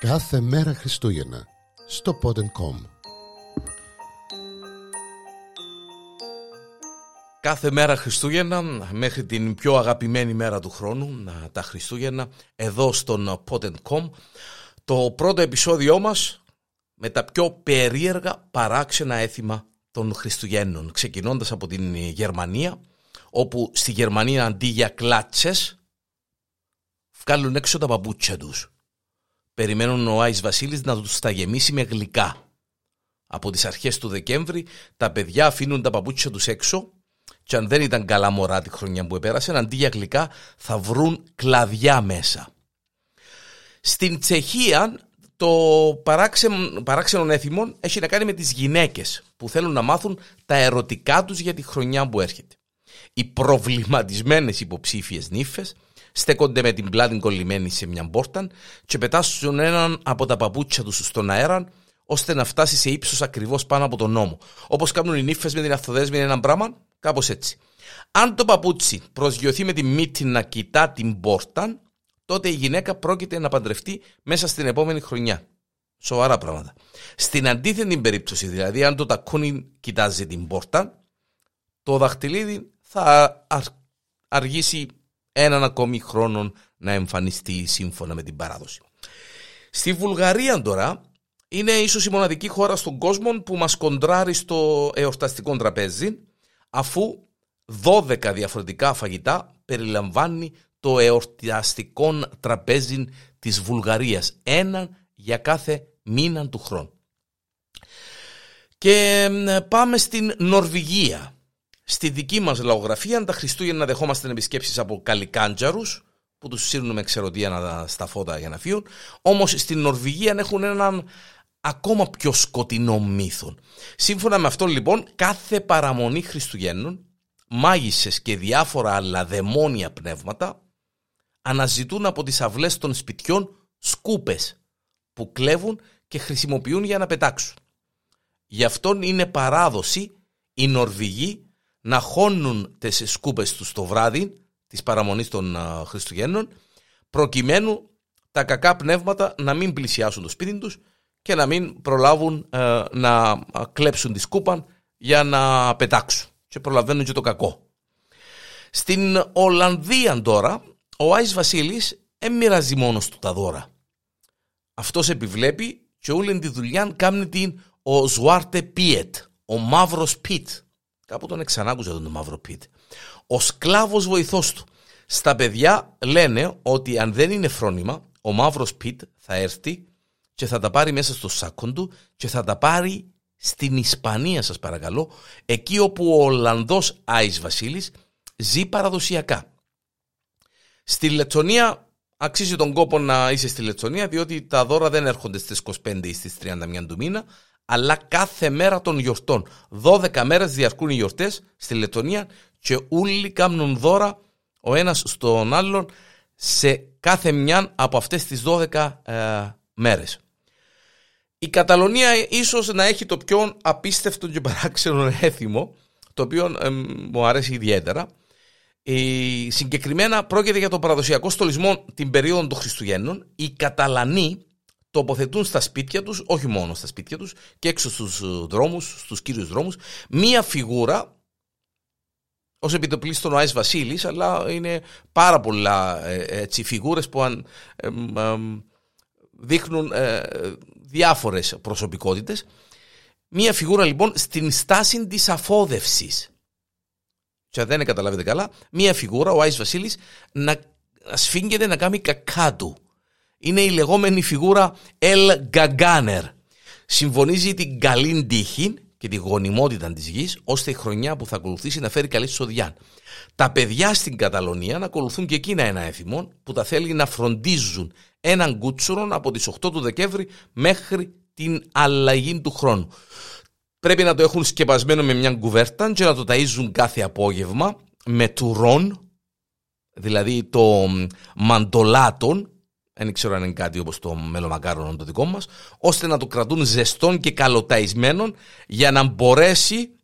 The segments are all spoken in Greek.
Κάθε μέρα Χριστούγεννα στο Pod.com Κάθε μέρα Χριστούγεννα μέχρι την πιο αγαπημένη μέρα του χρόνου, τα Χριστούγεννα, εδώ στον Pod.com το πρώτο επεισόδιό μας με τα πιο περίεργα παράξενα έθιμα των Χριστουγέννων ξεκινώντας από την Γερμανία όπου στη Γερμανία αντί για κλάτσες βγάλουν έξω τα παπούτσια τους. Περιμένουν ο Άης Βασίλης να τους τα γεμίσει με γλυκά. Από τις αρχές του Δεκέμβρη τα παιδιά αφήνουν τα παπούτσια τους έξω και αν δεν ήταν καλά μωρά τη χρονιά που επέρασαν, αντί για γλυκά θα βρουν κλαδιά μέσα. Στην Τσεχία το παράξενο, παράξενο έθιμο έχει να κάνει με τις γυναίκες που θέλουν να μάθουν τα ερωτικά τους για τη χρονιά που έρχεται. Οι προβληματισμένες υποψήφιες νύφες στέκονται με την πλάτη κολλημένη σε μια πόρτα και πετάσουν έναν από τα παπούτσια τους στον αέρα ώστε να φτάσει σε ύψος ακριβώς πάνω από τον νόμο. Όπως κάνουν οι νύφες με την αυτοδέσμη ένα πράγμα, κάπως έτσι. Αν το παπούτσι προσγειωθεί με τη μύτη να κοιτά την πόρτα, τότε η γυναίκα πρόκειται να παντρευτεί μέσα στην επόμενη χρονιά. Σοβαρά πράγματα. Στην αντίθετη περίπτωση, δηλαδή, αν το τακούνι κοιτάζει την πόρτα, το δαχτυλίδι θα αργήσει έναν ακόμη χρόνο να εμφανιστεί σύμφωνα με την παράδοση. Στη Βουλγαρία τώρα είναι ίσως η μοναδική χώρα στον κόσμο που μας κοντράρει στο εορταστικό τραπέζι αφού 12 διαφορετικά φαγητά περιλαμβάνει το εορταστικό τραπέζι της Βουλγαρίας. Έναν για κάθε μήνα του χρόνου. Και πάμε στην Νορβηγία. Στη δική μας λαογραφία τα Χριστούγεννα δεχόμαστε επισκέψεις από καλικάντζαρους που τους σύρνουν με ξεροτία στα φώτα για να φύγουν. Όμως στην Νορβηγία έχουν έναν ακόμα πιο σκοτεινό μύθο. Σύμφωνα με αυτό λοιπόν κάθε παραμονή Χριστουγέννων μάγισσες και διάφορα άλλα δαιμόνια πνεύματα αναζητούν από τις αυλές των σπιτιών σκούπες που κλέβουν και χρησιμοποιούν για να πετάξουν. Γι' αυτό είναι παράδοση οι Νορβηγοί να χώνουν τις σκούπες τους το βράδυ της παραμονής των Χριστουγέννων προκειμένου τα κακά πνεύματα να μην πλησιάσουν το σπίτι τους και να μην προλάβουν ε, να κλέψουν τη σκούπα για να πετάξουν και προλαβαίνουν και το κακό. Στην Ολλανδία τώρα ο Άης Βασίλης δεν μοιράζει μόνος του τα δώρα. Αυτός επιβλέπει και όλη τη δουλειά κάνει την ο Zwarte Piet, ο μαύρος Πιτ. Κάπου τον ξανάκουσα τον μαύρο Πιτ. Ο σκλάβος βοηθός του. Στα παιδιά λένε ότι αν δεν είναι φρόνιμα, ο μαύρος Πιτ θα έρθει και θα τα πάρει μέσα στο σάκο του και θα τα πάρει στην Ισπανία σας παρακαλώ, εκεί όπου ο Ολλανδός Άης Βασίλης ζει παραδοσιακά. Στη Λετσονία αξίζει τον κόπο να είσαι στη Λετσονία διότι τα δώρα δεν έρχονται στις 25 ή στις 31 του μήνα αλλά κάθε μέρα των γιορτών. 12 μέρες διαρκούν οι γιορτές στη Λετωνία και όλοι κάνουν δώρα ο ένας στον άλλον σε κάθε μια από αυτές τις 12 ε, μέρες. Η Καταλωνία ίσως να έχει το πιο απίστευτο και παράξενο έθιμο, το οποίο ε, μου αρέσει ιδιαίτερα. Ε, συγκεκριμένα πρόκειται για το παραδοσιακό στολισμό την περίοδο των Χριστουγέννων. Οι Καταλανοί τοποθετούν στα σπίτια τους, όχι μόνο στα σπίτια τους, και έξω στους δρόμους, στους κύριους δρόμους, μία φιγούρα ως επιτοπλίστων ο Άης Βασίλης, αλλά είναι πάρα πολλά ε, έτσι, φιγούρες που αν, δείχνουν ε, διάφορες προσωπικότητες. Μία φιγούρα λοιπόν στην στάση της αφόδευσης. Και αν δεν καταλάβετε καλά, μία φιγούρα, ο Άης Βασίλης, να σφίγγεται να κάνει κακά του. Είναι η λεγόμενη φιγούρα El Gaganer. Συμφωνίζει την καλή τύχη και τη γονιμότητα της γης, ώστε η χρονιά που θα ακολουθήσει να φέρει καλή σοδιά. Τα παιδιά στην Καταλωνία να ακολουθούν και εκείνα ένα έθιμο που τα θέλει να φροντίζουν έναν κούτσουρο από τις 8 του Δεκέμβρη μέχρι την αλλαγή του χρόνου. Πρέπει να το έχουν σκεπασμένο με μια κουβέρτα και να το ταΐζουν κάθε απόγευμα με τουρόν, δηλαδή το μαντολάτων, δεν ξέρω αν είναι κάτι όπως το μελομακάρονο το δικό μας, ώστε να το κρατούν ζεστόν και καλοταϊσμένον για να μπορέσει,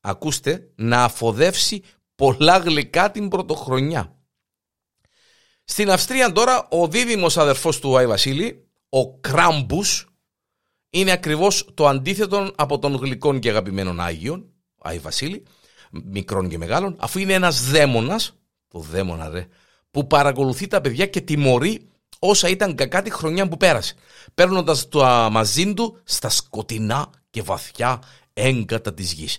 ακούστε, να αφοδεύσει πολλά γλυκά την πρωτοχρονιά. Στην Αυστρία τώρα ο δίδυμος αδερφός του Άι Βασίλη, ο Κράμπους είναι ακριβώς το αντίθετο από τον γλυκόν και αγαπημένων Άγιον, Άι Βασίλη, μικρών και μεγάλων, αφού είναι ένας δαίμονας, το δαίμονα ρε, που παρακολουθεί τα παιδιά και τιμωρεί όσα ήταν κακά τη χρονιά που πέρασε, παίρνοντας το μαζί του στα σκοτεινά και βαθιά έγκατα της γης.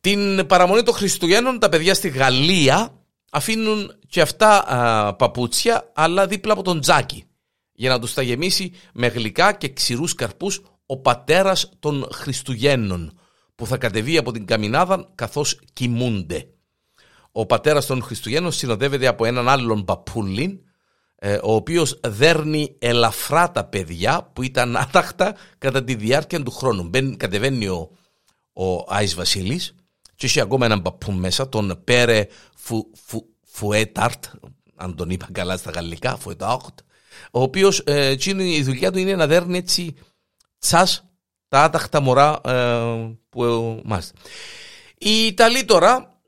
Την παραμονή των Χριστουγέννων τα παιδιά στη Γαλλία αφήνουν και αυτά α, παπούτσια αλλά δίπλα από τον τζάκι για να τους τα γεμίσει με γλυκά και ξηρούς καρπούς ο πατέρας των Χριστουγέννων που θα κατεβεί από την καμινάδα καθώς κοιμούνται. Ο πατέρας των Χριστουγέννων συνοδεύεται από έναν άλλον παππούλιν ε, ο οποίος δέρνει ελαφρά τα παιδιά που ήταν άταχτα κατά τη διάρκεια του χρόνου. Μπεν, κατεβαίνει ο, ο Άις Βασίλης και έχει ακόμα έναν παππού μέσα, τον Πέρε Φου, Φου, Φουέταρτ, αν τον είπα καλά στα γαλλικά, Φουέταρτ, ο οποίος ε, η δουλειά του είναι να δέρνει έτσι τσάς τα άταχτα μωρά ε, που ε, μάλιστα. Οι Ιταλοί τώρα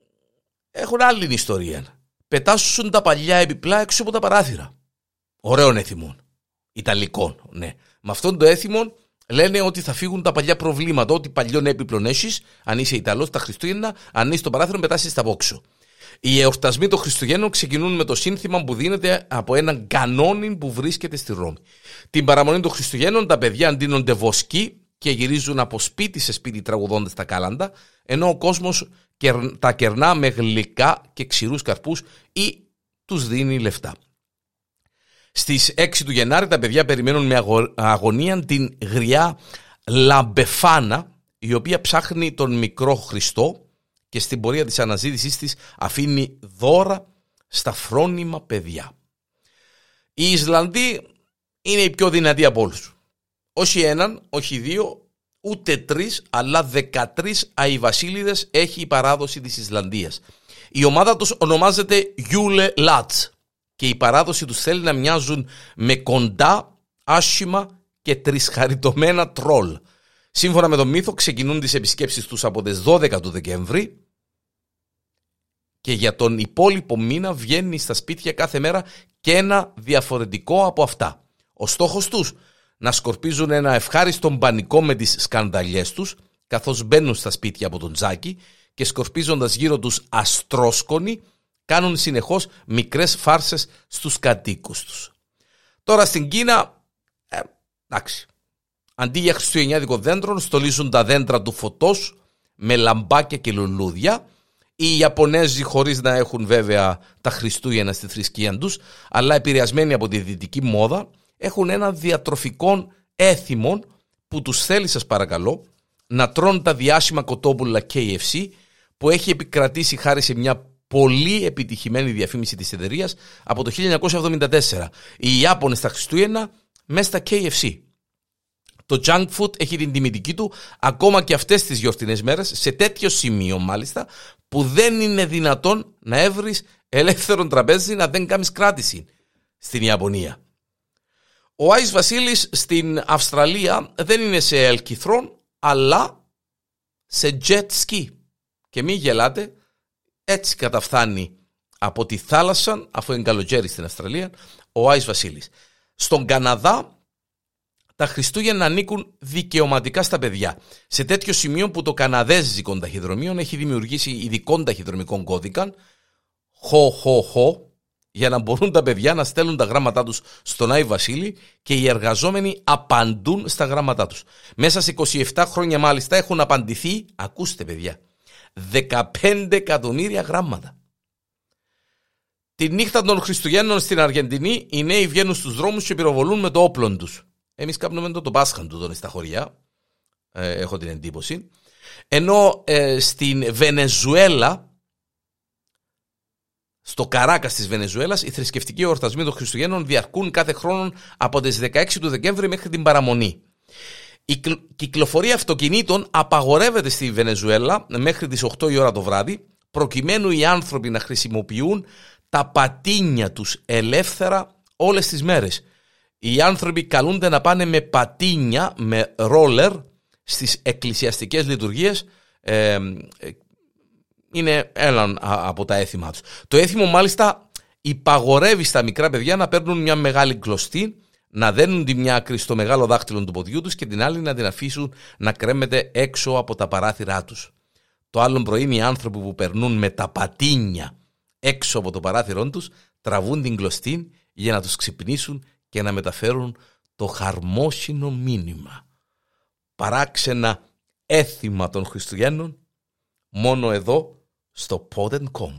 έχουν άλλη ιστορία. Πετάσουν τα παλιά επιπλά έξω από τα παράθυρα. Ωραίων έθιμων. Ιταλικών, ναι. Με αυτόν το έθιμο λένε ότι θα φύγουν τα παλιά προβλήματα. Ό,τι παλιόν έπιπλον έχεις, αν είσαι Ιταλός, τα Χριστούγεννα, αν είσαι το παράθυρο, πετάσει τα βόξο. Οι εορτασμοί των Χριστουγέννων ξεκινούν με το σύνθημα που δίνεται από έναν κανόνι που βρίσκεται στη Ρώμη. Την παραμονή των Χριστουγέννων τα παιδιά αντίνονται βοσκοί και γυρίζουν από σπίτι σε σπίτι τραγουδώντας τα κάλαντα, ενώ ο κόσμος τα κερνά με γλυκά και ξηρούς καρπούς ή τους δίνει λεφτά. Στις 6 του Γενάρη τα παιδιά περιμένουν με αγωνία την γριά Λαμπεφάνα, η οποία ψάχνει τον μικρό Χριστό και στην πορεία της αναζήτησής της αφήνει δώρα στα φρόνημα παιδιά. Οι Ισλανδοί είναι οι πιο δυνατοί από όλους. Όχι έναν, όχι δύο, ούτε τρεις, αλλά δεκατρεις αϊβασίλειδες έχει η παράδοση της Ισλανδίας. Η ομάδα τους ονομάζεται Γιούλε Λάτς και η παράδοση τους θέλει να μοιάζουν με κοντά, άσχημα και τρισχαριτωμένα τρόλ. Σύμφωνα με τον μύθο ξεκινούν τις επισκέψεις τους από τις 12 του Δεκέμβρη και για τον υπόλοιπο μήνα βγαίνει στα σπίτια κάθε μέρα και ένα διαφορετικό από αυτά. Ο στόχος τους; Να σκορπίζουν ένα ευχάριστο πανικό με τις σκανδαλιές τους καθώς μπαίνουν στα σπίτια από τον Τζάκι και σκορπίζοντας γύρω τους αστρόσκονοι κάνουν συνεχώς μικρές φάρσες στους κατοίκους τους. Τώρα στην Κίνα, ε, εντάξει, αντί για χριστουγεννιάτικο δέντρο στολίζουν τα δέντρα του φωτός με λαμπάκια και λουλούδια οι Ιαπωνέζοι χωρίς να έχουν βέβαια τα Χριστούγεννα στη θρησκεία τους αλλά επηρεασμένοι από τη δυτική μόδα έχουν ένα διατροφικό έθιμο που τους θέλει σας παρακαλώ να τρώνε τα διάσημα κοτόπουλα KFC που έχει επικρατήσει χάρη σε μια πολύ επιτυχημένη διαφήμιση της εταιρείας από το 1974. Οι Ιάπωνες στα Χριστούγεννα μέσα στα KFC. Το junk food έχει την τιμητική του ακόμα και αυτές τις γιορτινές μέρες σε τέτοιο σημείο μάλιστα που δεν είναι δυνατόν να έβρεις ελεύθερο τραπέζι να δεν κάνεις κράτηση στην Ιαπωνία. Ο Άις Βασίλης στην Αυστραλία δεν είναι σε ελκυθρόν αλλά σε jet ski. Και μην γελάτε, έτσι καταφθάνει από τη θάλασσα, αφού είναι καλοκαίρι στην Αυστραλία, ο Άις Βασίλης. Στον Καναδά τα Χριστούγεννα ανήκουν δικαιωματικά στα παιδιά. Σε τέτοιο σημείο που το Καναδέζικο ταχυδρομείο έχει δημιουργήσει ειδικών ταχυδρομικών κώδικα, χω, χω, χω, για να μπορούν τα παιδιά να στέλνουν τα γράμματά τους στον Άι Βασίλη και οι εργαζόμενοι απαντούν στα γράμματά τους. Μέσα σε 27 χρόνια μάλιστα έχουν απαντηθεί, ακούστε παιδιά, 15 εκατομμύρια γράμματα. Τη νύχτα των Χριστουγέννων στην Αργεντινή οι νέοι βγαίνουν στους δρόμους και πυροβολούν με το όπλο τους. Εμείς κάνουμε το, το Πάσχαν του στα χωριά, ε, έχω την εντύπωση. Ενώ ε, στην Βενεζουέλα, στο Καράκας της Βενεζουέλας, οι θρησκευτικοί εορτασμοί των Χριστουγέννων διαρκούν κάθε χρόνο από τις 16 του Δεκέμβρη μέχρι την παραμονή. Η κυκλοφορία αυτοκινήτων απαγορεύεται στη Βενεζουέλα μέχρι τις 8 η ώρα το βράδυ προκειμένου οι άνθρωποι να χρησιμοποιούν τα πατίνια τους ελεύθερα όλες τις μέρες. Οι άνθρωποι καλούνται να πάνε με πατίνια, με ρόλερ στις εκκλησιαστικές λειτουργίες ε, είναι ένα από τα έθιμα τους. Το έθιμο μάλιστα υπαγορεύει στα μικρά παιδιά να παίρνουν μια μεγάλη κλωστή να δένουν τη μια άκρη στο μεγάλο δάχτυλο του ποδιού τους και την άλλη να την αφήσουν να κρέμεται έξω από τα παράθυρά τους. Το άλλο πρωί οι άνθρωποι που περνούν με τα πατίνια έξω από το παράθυρό τους τραβούν την κλωστή για να τους ξυπνήσουν και να μεταφέρουν το χαρμόσυνο μήνυμα. Παράξενα έθιμα των Χριστουγέννων μόνο εδώ στο Pod.com.